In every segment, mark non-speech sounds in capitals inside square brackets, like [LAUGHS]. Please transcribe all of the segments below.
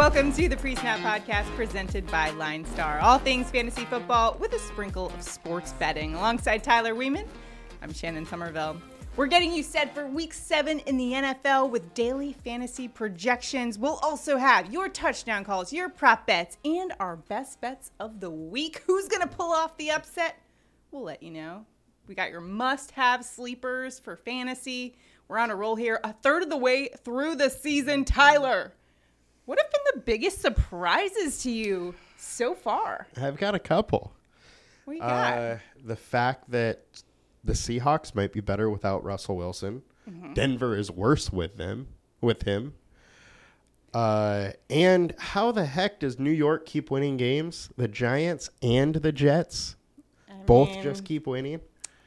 Welcome to the Pre Snap Podcast presented by LineStar. All things fantasy football with a sprinkle of sports betting. Alongside Tyler Weeman, I'm Shannon Somerville. We're getting you set for week seven in the NFL with daily fantasy projections. We'll also have your touchdown calls, your prop bets, and our best bets of the week. Who's going to pull off the upset? We'll let you know. We got your must have sleepers for fantasy. We're on a roll here, a third of the way through the season. Tyler, what have been the biggest surprises to you so far? I've got a couple. What you got? Uh, the fact that the Seahawks might be better without Russell Wilson. Denver is worse with them with him. Uh, and how the heck does New York keep winning games? The Giants and the Jets both mean- just keep winning.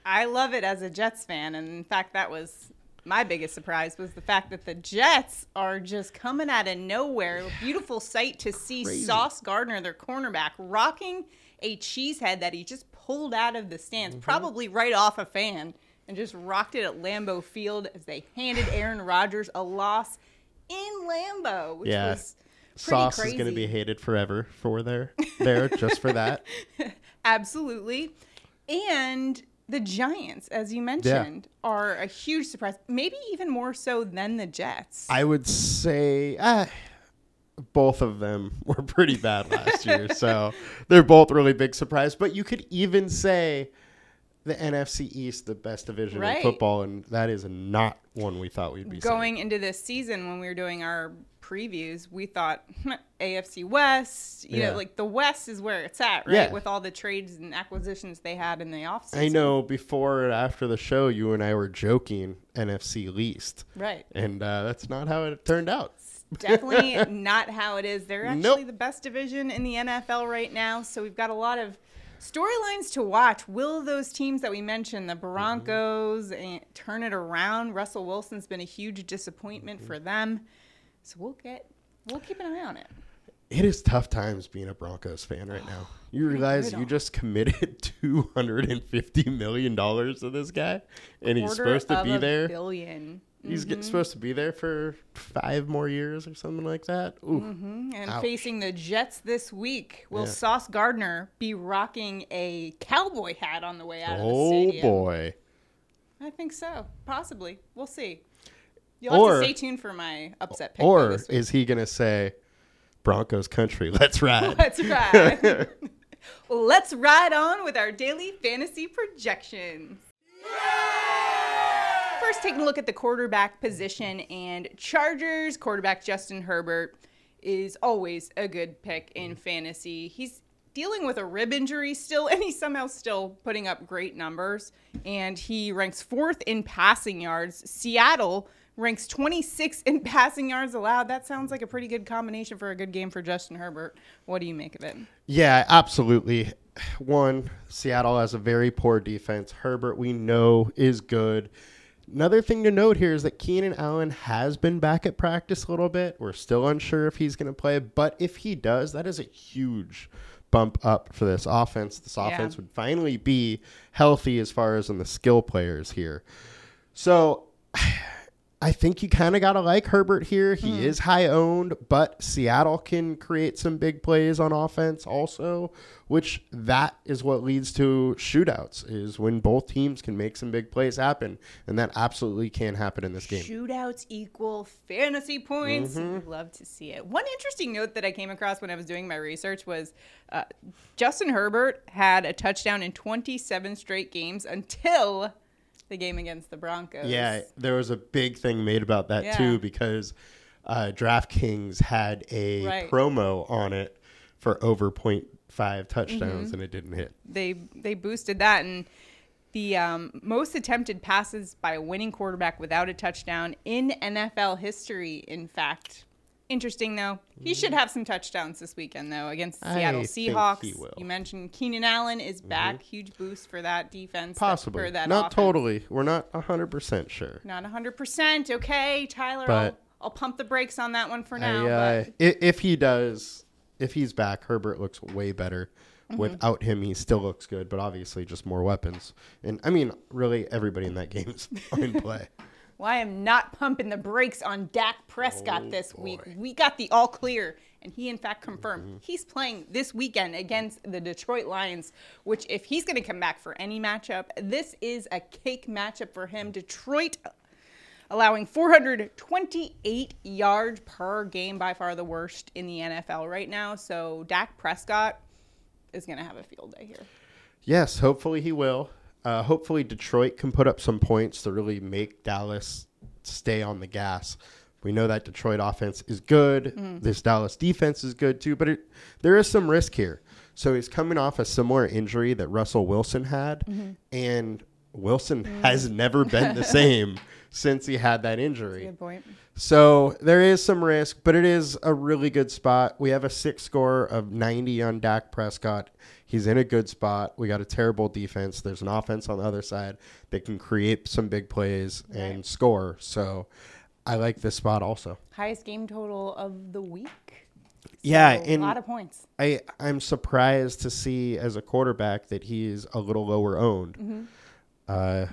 I love it as a Jets fan, and in fact, that was my biggest surprise was the fact that the Jets are just coming out of nowhere. Beautiful sight to see Crazy. Sauce Gardner, their cornerback, rocking a cheesehead that he just pulled out of the stands, Mm-hmm. probably right off a fan, and just rocked it at Lambeau Field as they handed Aaron Rodgers a loss in Lambeau, which Yeah. was pretty Sauce crazy. is going to be hated forever for there [LAUGHS] there just for that. Absolutely. And the Giants, as you mentioned, are a huge surprise, maybe even more so than the Jets. I would say ah, both of them [LAUGHS] were pretty bad last year, so [LAUGHS] they're both really big surprise. But you could even say the NFC East, the best division Right. in football, and that is not one we thought we'd be Going into this season, when we were doing our previews, we thought AFC West, you Yeah. know, like the West is where it's at, right? Yeah. With all the trades and acquisitions they had in the offseason. I know before and after the show, you and I were joking NFC least, Right. and uh, that's not how it turned out. Definitely [LAUGHS] not how it is. They're actually Nope. the best division in the NFL right now. So we've got a lot of storylines to watch. Will those teams that we mentioned, the Broncos, and turn it around? Russell Wilson's been a huge disappointment mm-hmm. for them. So we'll get we'll keep an eye on it. It is tough times being a Broncos fan right now. [SIGHS] You realize you just committed [LAUGHS] two hundred and fifty million dollars to this guy, and he's supposed to be there. Billion. He's get, mm-hmm. supposed to be there for five more years or something like that. Ooh, mm-hmm, And Ouch. facing the Jets this week, will Yeah. Sauce Gardner be rocking a cowboy hat on the way out of the oh boy! I think so. Possibly. We'll see. You'll Or- have to stay tuned for my upset pick. Or this week. is he gonna say, "Broncos country, [LAUGHS] let's ride"? [LAUGHS] Let's ride. [LAUGHS] Let's ride on with our daily fantasy projections. First, taking a look at the quarterback position and Chargers quarterback Justin Herbert is always a good pick in mm-hmm. fantasy. He's dealing with a rib injury still, [LAUGHS] and he's somehow still putting up great numbers. And he ranks fourth in passing yards. Seattle ranks 26 in [LAUGHS] passing yards allowed. That sounds like a pretty good combination for a good game for Justin Herbert. What do you make of it? Yeah, absolutely. One, Seattle has a very poor defense. Herbert, we know, is good. Another thing to note here is that Keenan Allen has been back at practice a little bit. We're still unsure if he's going to play, but if he does, that is a huge bump up for this offense. This Yeah. offense would finally be healthy as far as in the skill players here. So [SIGHS] I think you kind of got to like Herbert here. He is high owned, but Seattle can create some big plays on offense also, which that is what leads to shootouts is when both teams can make some big plays happen, and that absolutely can happen in this game. Shootouts equal fantasy points. We Love to see it. One interesting note that I came across when I was doing my research was uh, Justin Herbert had a touchdown in 27 straight games until the game against the Broncos. Yeah, there was a big thing made about that Yeah. too because uh, DraftKings had a Right. promo on it for over 0.5 touchdowns, Mm-hmm. and it didn't hit. they they boosted that and the um, most attempted passes by a winning quarterback without a touchdown in NFL history. In fact, interesting though. He should have some touchdowns this weekend though against the I Seattle think Seahawks. he will. Mm-hmm. You mentioned Keenan Allen is back, huge boost for that defense. that- Possibly. for that Not offense. totally. We're not 100% sure. Not 100%. Okay, Tyler, But- I'll, I'll pump the brakes on that one for I, now. uh, but if he does, if he's back, Herbert looks way better. Mm-hmm. Without him, he still looks good, but obviously just more weapons. And I mean, really, everybody in that game is [LAUGHS] in play. Well, I am not pumping the brakes on Dak Prescott Oh, this week. We got the all clear, and he in fact confirmed Mm-hmm. he's playing this weekend against the Detroit Lions. Which, if he's going to come back for any matchup, this is a cake matchup for him. Detroit allowing 428 yards per game, by far the worst in the NFL right now. So Dak Prescott is going to have a field day here. Yes, hopefully he will. Uh, hopefully Detroit can put up some points to really make Dallas stay on the gas. We know that Detroit offense is good. Mm. This Dallas defense is good too, but it, there is some risk here. So he's coming off a similar injury that Russell Wilson had, mm-hmm. and Wilson mm. has never been the [LAUGHS] same since he had that injury. Good point. So there is some risk, but it is a really good spot. We have a six score of 90 on Dak Prescott. He's in a good spot. We got a terrible defense. There's an offense on the other side that can create some big plays and score. So I like this spot also. Highest game total of the week. Yeah, So, and a lot of points. I, I'm surprised to see as a quarterback that he's a little lower owned. Mm-hmm. Uh,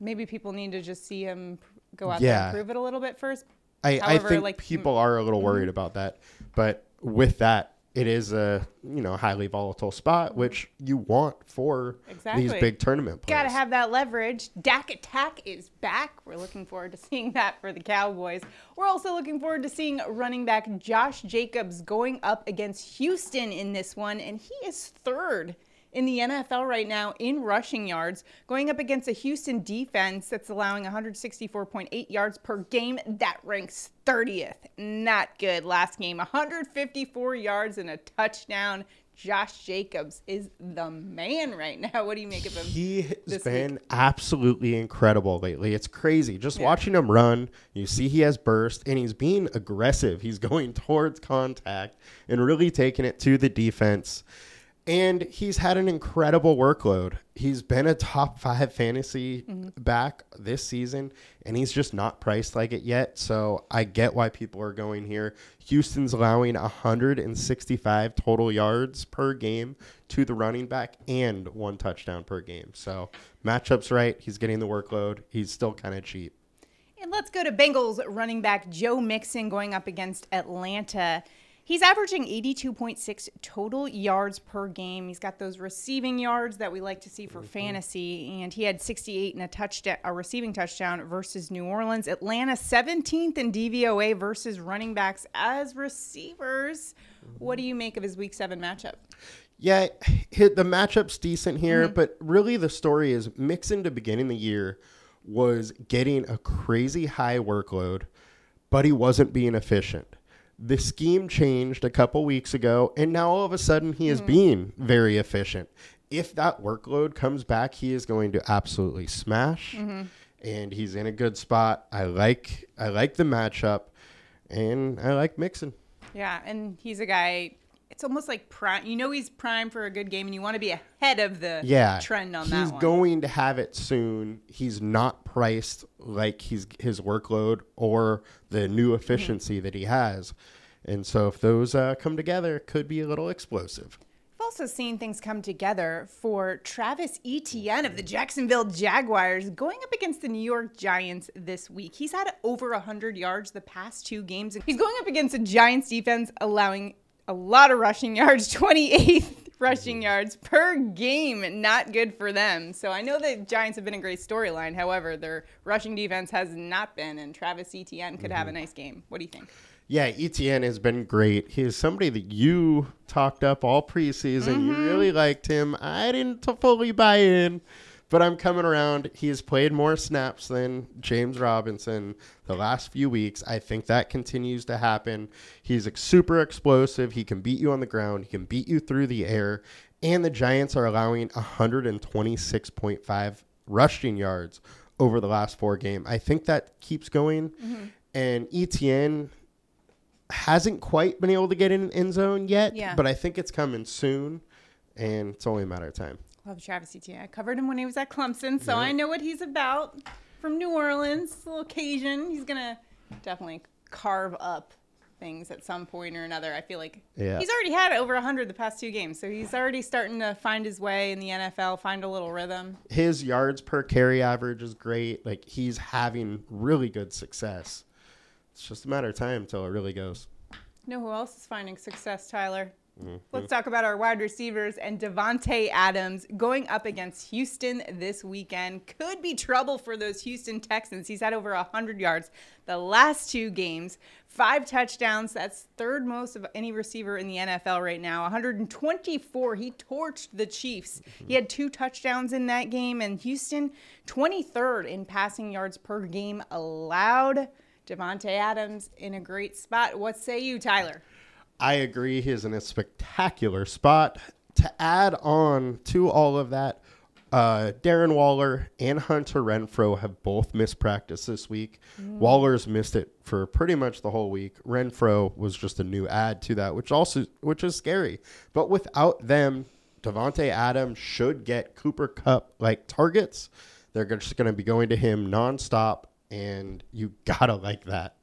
Maybe people need to just see him go out there and prove it a little bit first. I, I think like, mm-hmm. people are a little worried about that, but with that, it is a you know highly volatile spot, which you want for exactly. these big tournament plays. Got to have that leverage. Dak Attack is back. We're looking forward to seeing that for the Cowboys. We're also looking forward to seeing running back Josh Jacobs going up against Houston in this one, and he is third in the NFL right now in rushing yards, going up against a Houston defense that's allowing 164.8 yards per game. That ranks 30th. Not good. Last game, 154 yards and a touchdown. Josh Jacobs is the man right now. What do you make of him? He has been absolutely incredible lately. It's crazy. Just watching him run, you see he has burst and he's being aggressive. He's going [LAUGHS] towards contact and really taking it to the defense. And he's had an incredible workload. He's been a top five fantasy mm-hmm. back this season, and he's just not priced like it yet. So I get why people are going here. Houston's allowing 165 total yards per game to the running back and one touchdown per game. So matchups right. He's getting the workload. He's still kind of cheap. And let's go to Bengals running back Joe Mixon going up against Atlanta. He's averaging 82.6 total yards per game. He's got those receiving yards that we like to see for mm-hmm. fantasy, and he had 68 and a touchdown, a receiving touchdown versus New Orleans. Atlanta 17th in DVOA versus running backs as receivers. Mm-hmm. What do you make of his Week Seven matchup? Yeah, hit the matchup's decent here, mm-hmm. but really the story is Mixon to beginning the year was getting a crazy high workload, but he wasn't being efficient. The scheme changed a couple weeks ago, and now all of a sudden he is hmm. being very efficient. If that workload comes back, he is going to absolutely smash, mm-hmm. and he's in a good spot. I like I like the matchup, and I like Mixon. Yeah, and he's a guy. It's almost like prime. You know, he's prime for a good game, and you want to be ahead of the yeah trend on he's that one. He's going to have it soon he's not priced like he's his workload or the new Mm-hmm. efficiency that he has and so if those uh, come together it could be a little explosive I've also seen things come together for Travis Etienne of the Jacksonville Jaguars going up against the New York Giants this week. He's had over 100 yards the past two games. He's going up against a Giants defense allowing a lot of rushing yards, [LAUGHS] 28th rushing mm-hmm. yards per game. Not good for them. So I know the Giants have been a great storyline. However, their rushing defense has not been, and Travis Etienne could have a mm-hmm. nice game. What do you think? yeah Etienne has been great he is somebody that you talked up all preseason you mm-hmm. really liked him i didn't fully buy in but i'm coming around. He has played more snaps than james robinson the last few weeks. I think that continues to happen. He's super explosive. He can beat you on the ground. He can beat you through the air. And the giants are allowing 126.5 rushing yards over the last four game. I think that keeps going. Mm-hmm. And Etienne hasn't quite been able to get in end zone yet, Yeah. but I think it's coming soon, and it's only a matter of time. Love Travis Etienne. I covered him when he was at Clemson, so I know what he's about. From New Orleans, a little Cajun. He's gonna definitely carve up things at some point or another. I feel like Yeah. he's already had over 100 the past two games, so he's already starting to find his way in the NFL, find a little rhythm. His yards per carry average is great. Like he's having really good success. It's just a matter of time until it really goes. You know who else is finding success, Tyler? Mm-hmm. Let's talk about our wide receivers and Davante Adams going up against Houston this weekend. Could be trouble for those Houston Texans. He's had over 100 yards the last two games, five touchdowns. That's third most of any receiver in the NFL right now. 124. He torched the Chiefs. He had two touchdowns in that game, and Houston 23rd in passing yards per game allowed. Davante Adams in a great spot. What say you, Tyler? I agree. He's in a spectacular spot. To add on to all of that, uh, Darren Waller and Hunter Renfrow have both missed practice this week. Waller's missed it for pretty much the whole week. Renfrow was just a new add to that, which also which is scary. But without them, Davante Adams should get Cooper Kupp like targets. They're just going to be going to him nonstop, and you gotta like that.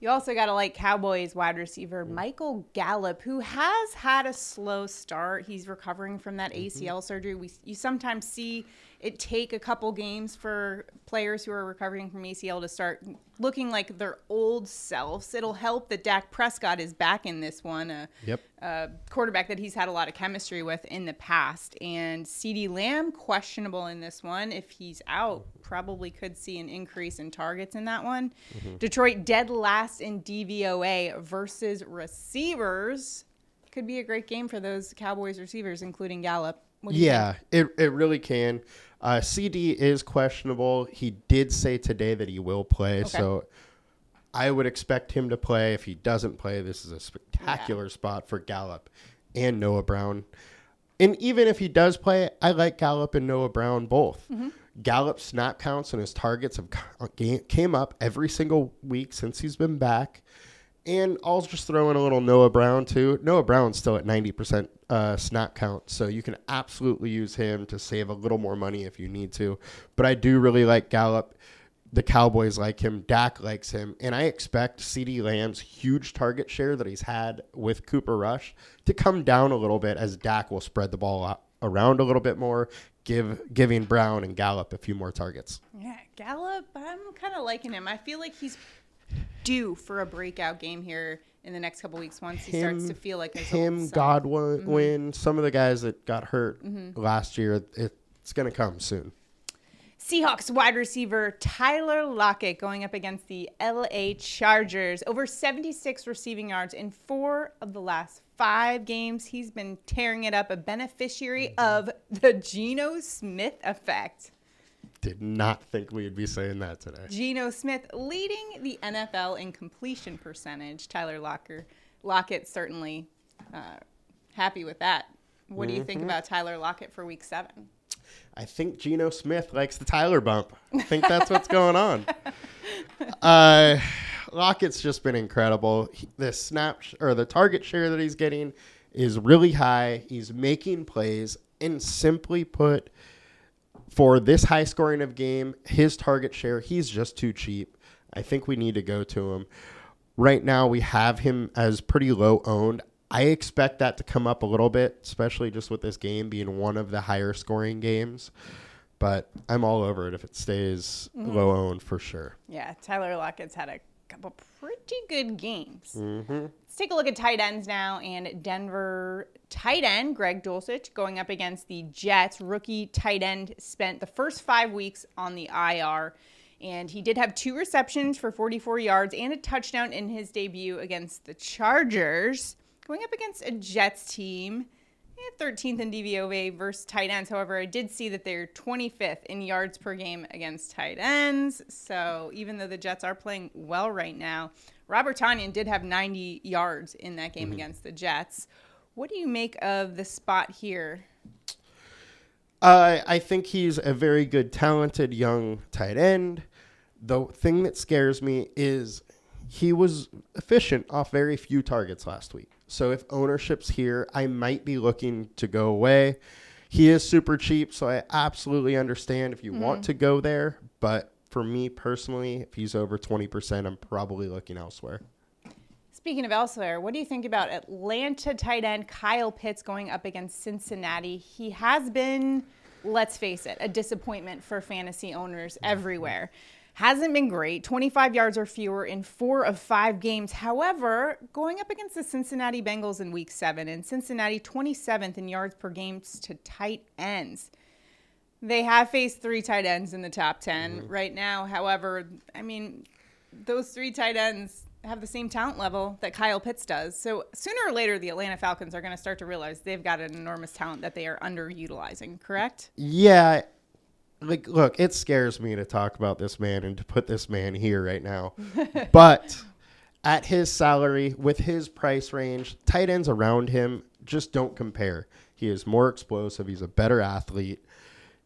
You also got to like Cowboys wide receiver Michael Gallup, who has had a slow start. He's recovering from that mm-hmm. ACL surgery. We you sometimes see it take a couple games for players who are recovering from ACL to start looking like their old selves. It'll help that Dak Prescott is back in this one. A, Yep. a quarterback that he's had a lot of chemistry with in the past. And CeeDee Lamb questionable in this one. If he's out, probably could see an increase in targets in that one. Mm-hmm. Detroit dead last in DVOA versus receivers. Could be a great game for those Cowboys receivers, including Gallup. Yeah, it, it really can. Uh, CeeDee is questionable. He did say today that he will play, so I would expect him to play. If he doesn't play, this is a spectacular spot for Gallup and Noah Brown. And even if he does play, I like Gallup and Noah Brown both. Gallup's snap counts and his targets have came up every single week since he's been back. And I'll just throw in a little Noah Brown too. Noah Brown's still at 90% uh, snap count, so you can absolutely use him to save a little more money if you need to. But I do really like Gallup. The Cowboys like him. Dak likes him. And I expect CeeDee Lamb's huge target share that he's had with Cooper Rush to come down a little bit as Dak will spread the ball around a little bit more, give giving Brown and Gallup a few more targets. Yeah, Gallup, I'm kind of liking him. I feel like he's due for a breakout game here in the next couple weeks once he starts to feel like him. Godwin, Mm-hmm. some of the guys that got hurt last year. It's going to come soon. Seahawks wide receiver Tyler Lockett going up against the LA Chargers. Over 76 receiving yards in four of the last five games. He's been tearing it up, a beneficiary of the Geno Smith effect. Did not think we'd be saying that today. Geno Smith leading the NFL in completion percentage. Tyler Locker, Lockett certainly uh, happy with that. What do you think about Tyler Lockett for week seven? I think Geno Smith likes the Tyler bump. I think that's what's going on. [LAUGHS] Uh, Lockett's just been incredible. He, the snap sh- or the target share that he's getting is really high. He's making plays, and simply put, for this high scoring of game, his target share, he's just too cheap. I think we need to go to him. Right now, we have him as pretty low owned. I expect that to come up a little bit, especially just with this game being one of the higher scoring games. But I'm all over it if it stays mm-hmm. low owned for sure. Yeah, Tyler Lockett's had a couple pretty good games. Mm-hmm. Let's take a look at tight ends now. And Denver tight end Greg Dulcich going up against the Jets. Rookie tight end spent the first five weeks on the IR. And he did have two receptions for 44 yards and a touchdown in his debut against the Chargers. Going up against a Jets team, 13th in DVOA versus tight ends. However, I did see that they're 25th in yards per game against tight ends. So even though the Jets are playing well right now, Robert Tonyan did have 90 yards in that game against the Jets. What do you make of the spot here? Uh, I think he's a very good, talented young tight end. The thing that scares me is he was efficient off very few targets last week. So if ownership's here, I might be looking to go away. He is super cheap, so I absolutely understand if you want mm-hmm. to go there. But for me personally, if he's over 20%, I'm probably looking elsewhere. Speaking of elsewhere, what do you think about Atlanta tight end Kyle Pitts going up against Cincinnati? He has been, let's face it, a disappointment for fantasy owners mm-hmm. everywhere. Hasn't been great, 25 yards or fewer in four of five games. However, going up against the Cincinnati Bengals in week seven, and Cincinnati 27th in yards per game to tight ends. They have faced three tight ends in the top 10 mm-hmm. right now. However, I mean, those three tight ends have the same talent level that Kyle Pitts does. So sooner or later, the Atlanta Falcons are going to start to realize they've got an enormous talent that they are underutilizing. Correct? Yeah. Like, look, it scares me to talk about this man and to put this man here right now. [LAUGHS] but at his salary, with his price range, tight ends around him just don't compare. He is more explosive. He's a better athlete.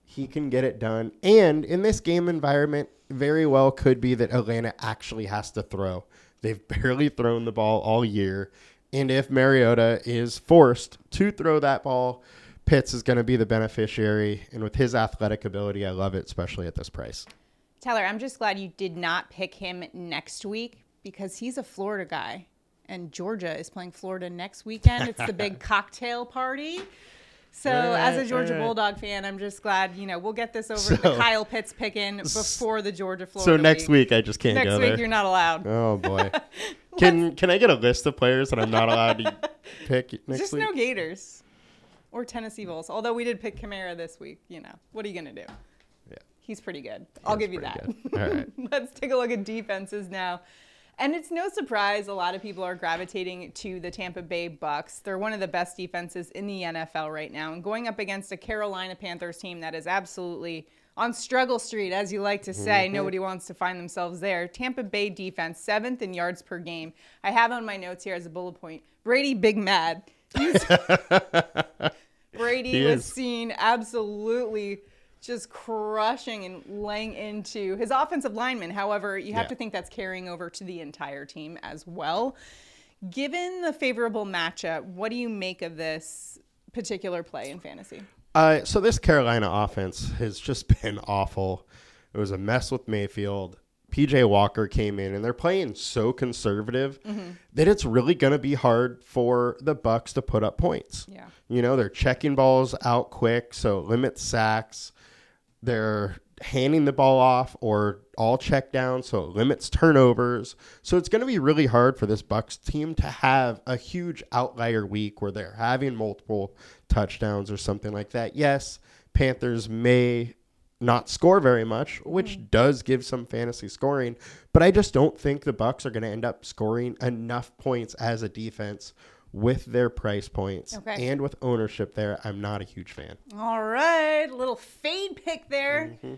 He can get it done. And in this game environment, very well could be that Atlanta actually has to throw. They've [LAUGHS] barely thrown the ball all year. And if Mariota is forced to throw that ball, Pitts is going to be the beneficiary. And with his athletic ability, I love it, especially at this price. Tyler, I'm just glad you did not pick him next week because he's a Florida guy. And Georgia is playing Florida next weekend. It's the big [LAUGHS] cocktail party. So, All as a Georgia right. Bulldog fan, I'm just glad, you know, we'll get this over So- the Kyle Pitts picking before the Georgia Florida. So next week, I just can't next go week, there. you're not allowed. Oh boy. [LAUGHS] can can I get a list of players that I'm not allowed to [LAUGHS] pick next Just week? no Gators or Tennessee Vols. Although we did pick Kamara this week, you know, what are you going to do? Yeah. He's pretty good. I'll give you that. good. All right. [LAUGHS] Let's take a look at defenses now. And it's no surprise a lot of people are gravitating to the Tampa Bay Bucks. They're one of the best defenses in the NFL right now and going up against a Carolina Panthers team that is absolutely on struggle street as you like to say. Mm-hmm. Nobody wants to find themselves there. Tampa Bay defense 7th in yards per game. I have on my notes here as a bullet point. Brady big mad. [LAUGHS] Brady He was is. seen absolutely just crushing and laying into his offensive lineman. However, you have Yeah. to think that's carrying over to the entire team as well. Given the favorable matchup, what do you make of this particular play in fantasy? Uh, so this Carolina offense has just [LAUGHS] been awful. It was a mess with Mayfield. PJ Walker came in and they're playing so conservative mm-hmm. that it's really going to be hard for the Bucks to put up points. Yeah. You know, they're checking balls out quick, so it limits sacks. They're handing the ball off or all check down, so it limits turnovers. So it's going to be really hard for this Bucks team to have a huge outlier week where they're having multiple touchdowns or something like that. Yes, Panthers may not score very much, which does give some fantasy scoring, but I just don't think the Bucks are going to end up scoring enough points as a defense with their price points Okay. and with ownership there. I'm not a huge fan. All right, little fade pick there. Mm-hmm.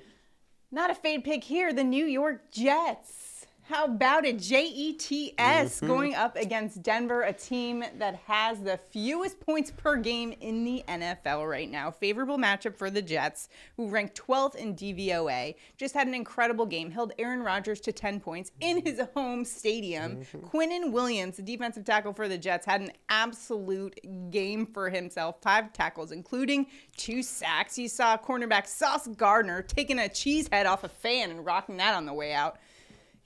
Not a fade pick here. The New York Jets. How about it? J E T S Mm-hmm. going up against Denver, a team that has the fewest points per game in the NFL right now. Favorable matchup for the Jets, who ranked 12th in DVOA. Just had an incredible game. Held Aaron Rodgers to 10 points in his home stadium. Mm-hmm. Quinnen Williams, the defensive tackle for the Jets, had an absolute game for himself. Five tackles, including two sacks. You saw cornerback Sauce Gardner taking a cheese head off a fan and rocking that on the way out.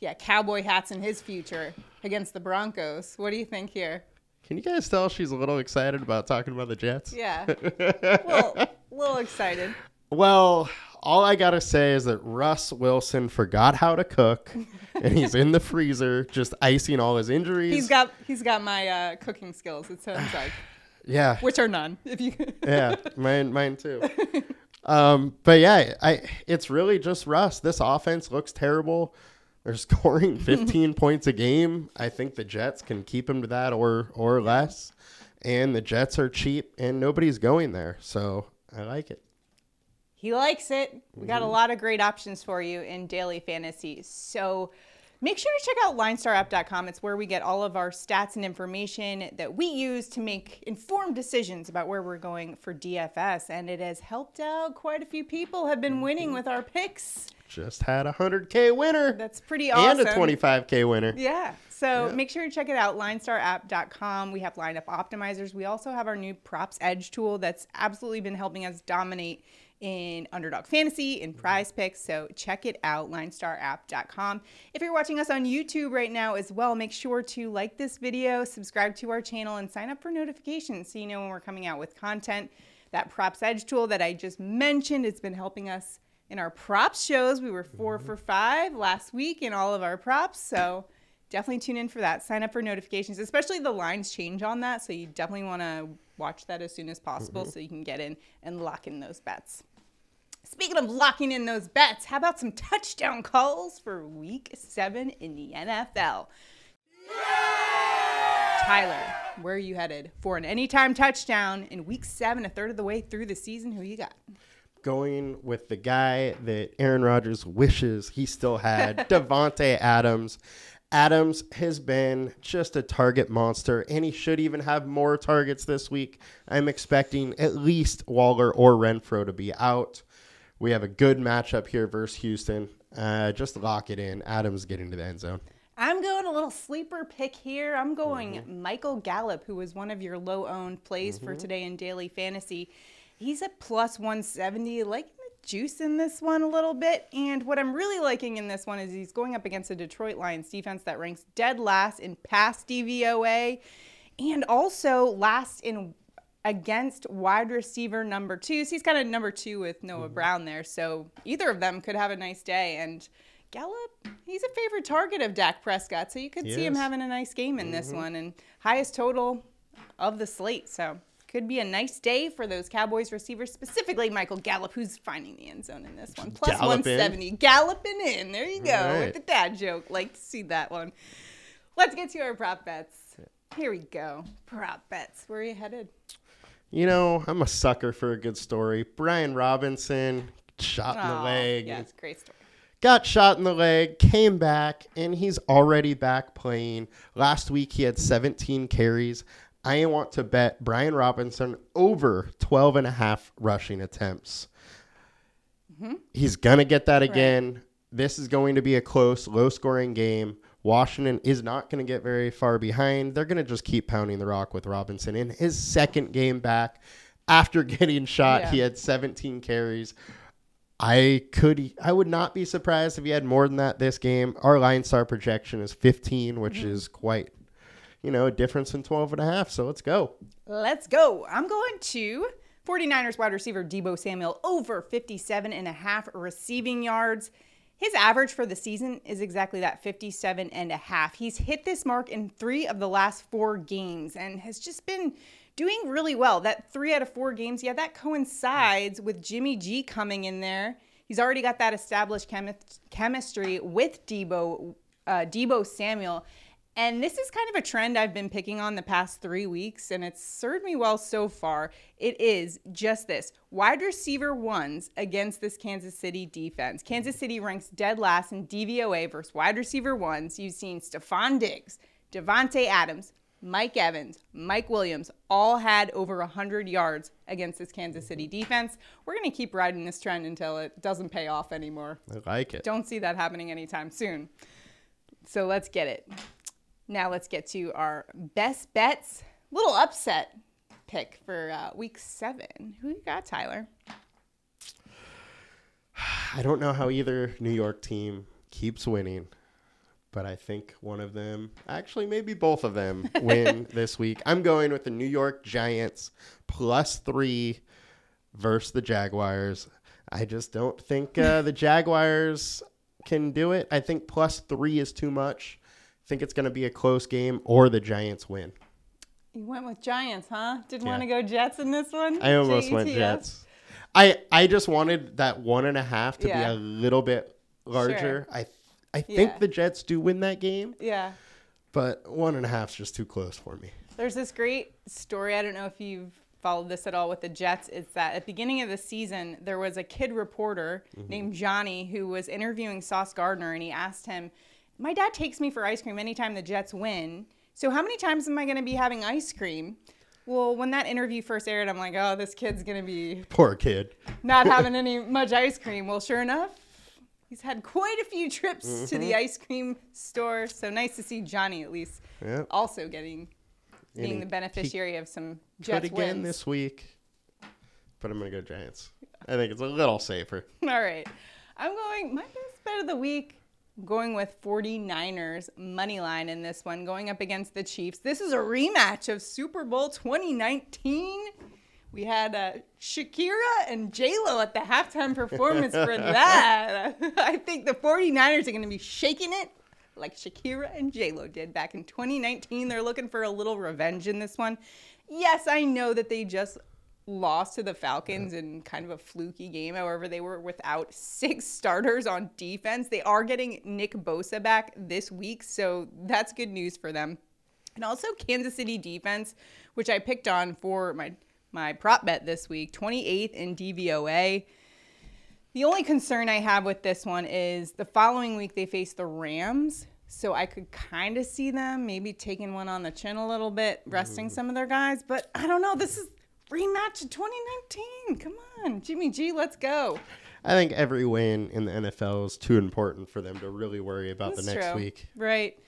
Yeah, cowboy hats in his future against the Broncos. What do you think here? Can you guys tell she's a little excited about talking about the Jets? Yeah, [LAUGHS] a little, little excited. Well, all I got to say is that Russ Wilson forgot how to cook [LAUGHS] and he's in the freezer just icing all his injuries. He's got he's got my uh, cooking skills. It sounds [SIGHS] like, yeah. which are none. If you [LAUGHS] yeah, mine mine too. Um, but yeah, I it's really just Russ. This offense looks terrible. They're scoring [LAUGHS] 15 points a game. I think the Jets can keep him to that or or less. And the Jets are cheap and nobody's going there. So I like it. He likes it. We got a mm-hmm. lot of great options for you in daily fantasy. So make sure to check out linestarapp.com. It's where we get all of our stats and information that we use to make informed decisions about where we're going for DFS. And it has helped out quite a few people have been winning mm-hmm. with our picks. Just had a 100k winner That's pretty awesome. and a 25k winner. Yeah. So make sure to check it out, linestarapp.com. We have lineup optimizers. We also have our new props edge tool that's absolutely been helping us dominate in Underdog Fantasy, in mm-hmm. PrizePicks. So check it out, linestarapp.com. If you're watching us on YouTube right now as well, make sure to like this video, subscribe to our channel, and sign up for notifications so you know when we're coming out with content. That Props Edge tool that I just mentioned, it's been helping us in our props shows. We were 4 mm-hmm. for five last week in all of our props. So definitely tune in for that. Sign up for notifications, especially the lines change on that. So you definitely want to watch that as soon as possible mm-hmm. so you can get in and lock in those bets. Speaking of locking in those bets, how about some touchdown calls for week seven in the NFL? Tyler, where are you headed for an anytime touchdown in week seven, a third of the way through the season? Who you got? Going with the guy that Aaron Rodgers wishes he still had, [LAUGHS] Davante Adams. Adams has been just a target monster, and he should even have more targets this week. I'm expecting at least Waller or Renfrow to be out. We have a good matchup here versus Houston. Uh, just lock it in. Adams getting to the end zone. I'm going a little sleeper pick here. I'm going mm-hmm. Michael Gallup, who was one of your low owned plays mm-hmm. for today in daily fantasy. He's at plus 170. Like the juice in this one a little bit. And what I'm really liking in this one is he's going up against a Detroit Lions defense that ranks dead last in pass DVOA and also last in against wide receiver number two. So he's kind of number two with Noah mm-hmm. Brown there. So either of them could have a nice day. And Gallup, he's a favorite target of Dak Prescott, so you could see him having a nice game in mm-hmm. this one and highest total of the slate. So could be a nice day for those Cowboys receivers, specifically Michael Gallup, who's finding the end zone in this one. Plus Galloping. 170. Galloping in. There you go right. with the dad joke. Like to see that one. Let's get to our prop bets. Here we go. Prop bets. Where are you headed? You know, I'm a sucker for a good story. Brian Robinson shot in the leg. Yeah, it's a great story got shot in the leg, came back, and he's already back playing. Last week he had 17 carries. I want to bet Brian Robinson over 12 and a half rushing attempts. Mm-hmm. He's going to get that again. Right. This is going to be a close, low scoring game. Washington is not going to get very far behind. They're going to just keep pounding the rock with Robinson. In his second game back, after [LAUGHS] getting shot, yeah. he had 17 carries. I could I would not be surprised if he had more than that this game. Our LineStar projection is 15, which mm-hmm. is quite you know, a difference in 12 and a half. So let's go. Let's go. I'm going to 49ers wide receiver Deebo Samuel over 57 and a half receiving yards. His average for the season is exactly that 57 and a half. He's hit this mark in 3 of the last 4 games and has just been doing really well. That three out of four games, yeah, that coincides with Jimmy G coming in there. He's already got that established chemi- chemistry with Deebo, uh, Deebo Samuel. And this is kind of a trend I've been picking on the past three weeks, and it's served me well so far. It is just this wide receiver ones against this Kansas City defense. Kansas City ranks dead last in DVOA versus wide receiver ones. You've seen Stefon Diggs, Davante Adams, Mike Evans, Mike Williams all had over 100 yards against this Kansas City defense. We're going to keep riding this trend until it doesn't pay off anymore. I like it. Don't see that happening anytime soon. So let's get it. Now let's get to our best bets. Little upset pick for uh, week seven. Who you got, Tyler? I don't know how either New York team keeps winning but I think one of them, actually maybe both of them, win [LAUGHS] this week. I'm going with the New York Giants plus three versus the Jaguars. I just don't think uh, the Jaguars can do it. I think plus three is too much. Think it's going to be a close game or the Giants win. You went with Giants, huh? Didn't yeah. want to go Jets in this one? I almost J-E-T-S. went Jets. I I just wanted that one and a half to yeah. be a little bit larger. Sure. I I think yeah. the Jets do win that game. Yeah. But one and a half is just too close for me. There's this great story. I don't know if you've followed this at all with the Jets. It's that at the beginning of the season, there was a kid reporter mm-hmm. named Johnny who was interviewing Sauce Gardner, and he asked him, My dad takes me for ice cream anytime the Jets win. So how many times am I going to be having ice cream? Well, when that interview first aired, I'm like, oh, this kid's going to be. Poor kid. Not [LAUGHS] having any much ice cream. Well, sure enough, he's had quite a few trips mm-hmm. to the mm-hmm. ice cream store. So nice to see Johnny at least yep. also getting being the beneficiary of some Jets again wins. this week. but I'm gonna go Giants. I think it's a little safer. [LAUGHS] All right. I'm going my best bet of the week. Going with 49ers money line in this one, going up against the Chiefs. This is a rematch of Super Bowl 2019. We had uh, Shakira and J Lo at the halftime performance for [LAUGHS] that. I think the 49ers are going to be shaking it like Shakira and J Lo did back in 2019. They're looking for a little revenge in this one. Yes, I know that they just lost to the Falcons in kind of a fluky game. However, they were without [LAUGHS] six starters on defense. They are getting Nick Bosa back this week, so that's good news for them. And also Kansas City defense, which I picked on for my my prop bet this week, 28th in DVOA. The only concern I have with this one is the following week they face the Rams. So I could kind of see them maybe taking one on the chin a little bit, resting mm-hmm. some of their guys. But I don't know. This is rematch of 2019. Come on, Jimmy G, let's go. I think every win in the NFL is too important for them to really worry about That's the next true. week. Right.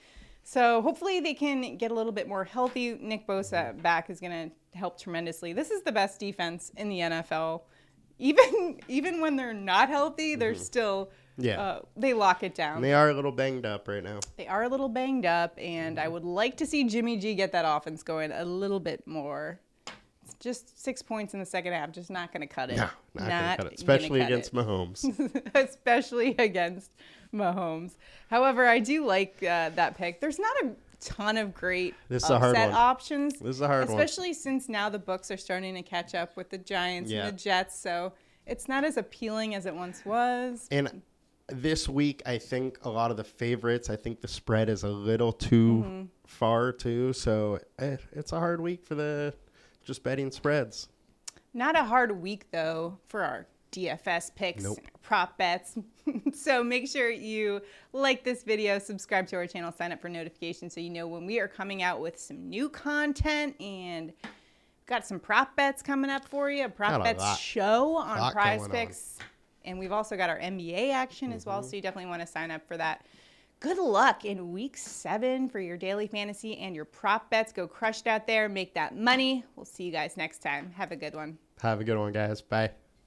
So hopefully they can get a little bit more healthy. Nick Bosa back is going to help tremendously. This is the best defense in the NFL. [LAUGHS] Even even when they're not healthy, they're still Yeah. uh, they lock it down. And they are a little banged up right now. They are a little banged up, and I would like to see Jimmy G get that offense going a little bit more. Just six points in the second half, just not going to cut it. No, not, gonna cut it, especially against it. Mahomes. [LAUGHS] especially against Mahomes. However, I do like uh, that pick. There's not a ton of great This is a hard one. options. This is a hard one. especially since now the books are starting to catch up with the Giants Yeah. and the Jets, so it's not as appealing as it once was. And this week, I think a lot of the favorites. I think the spread is a little too Mm-hmm. far too. So eh, it's a hard week for the just betting spreads. Not a hard week though for our DFS picks, Nope. prop bets. [LAUGHS] so make sure you like this video, subscribe to our channel, sign up for notifications so you know when we are coming out with some new content and got some prop bets coming up for you. A prop a bets lot- show on Prize going on. Picks. And we've also got our NBA action as Mm-hmm. well, so you definitely want to sign up for that. Good luck in week seven for your daily fantasy and your prop bets. Go crush it out there, make that money. We'll see you guys next time. Have a good one. Have a good one, guys. Bye.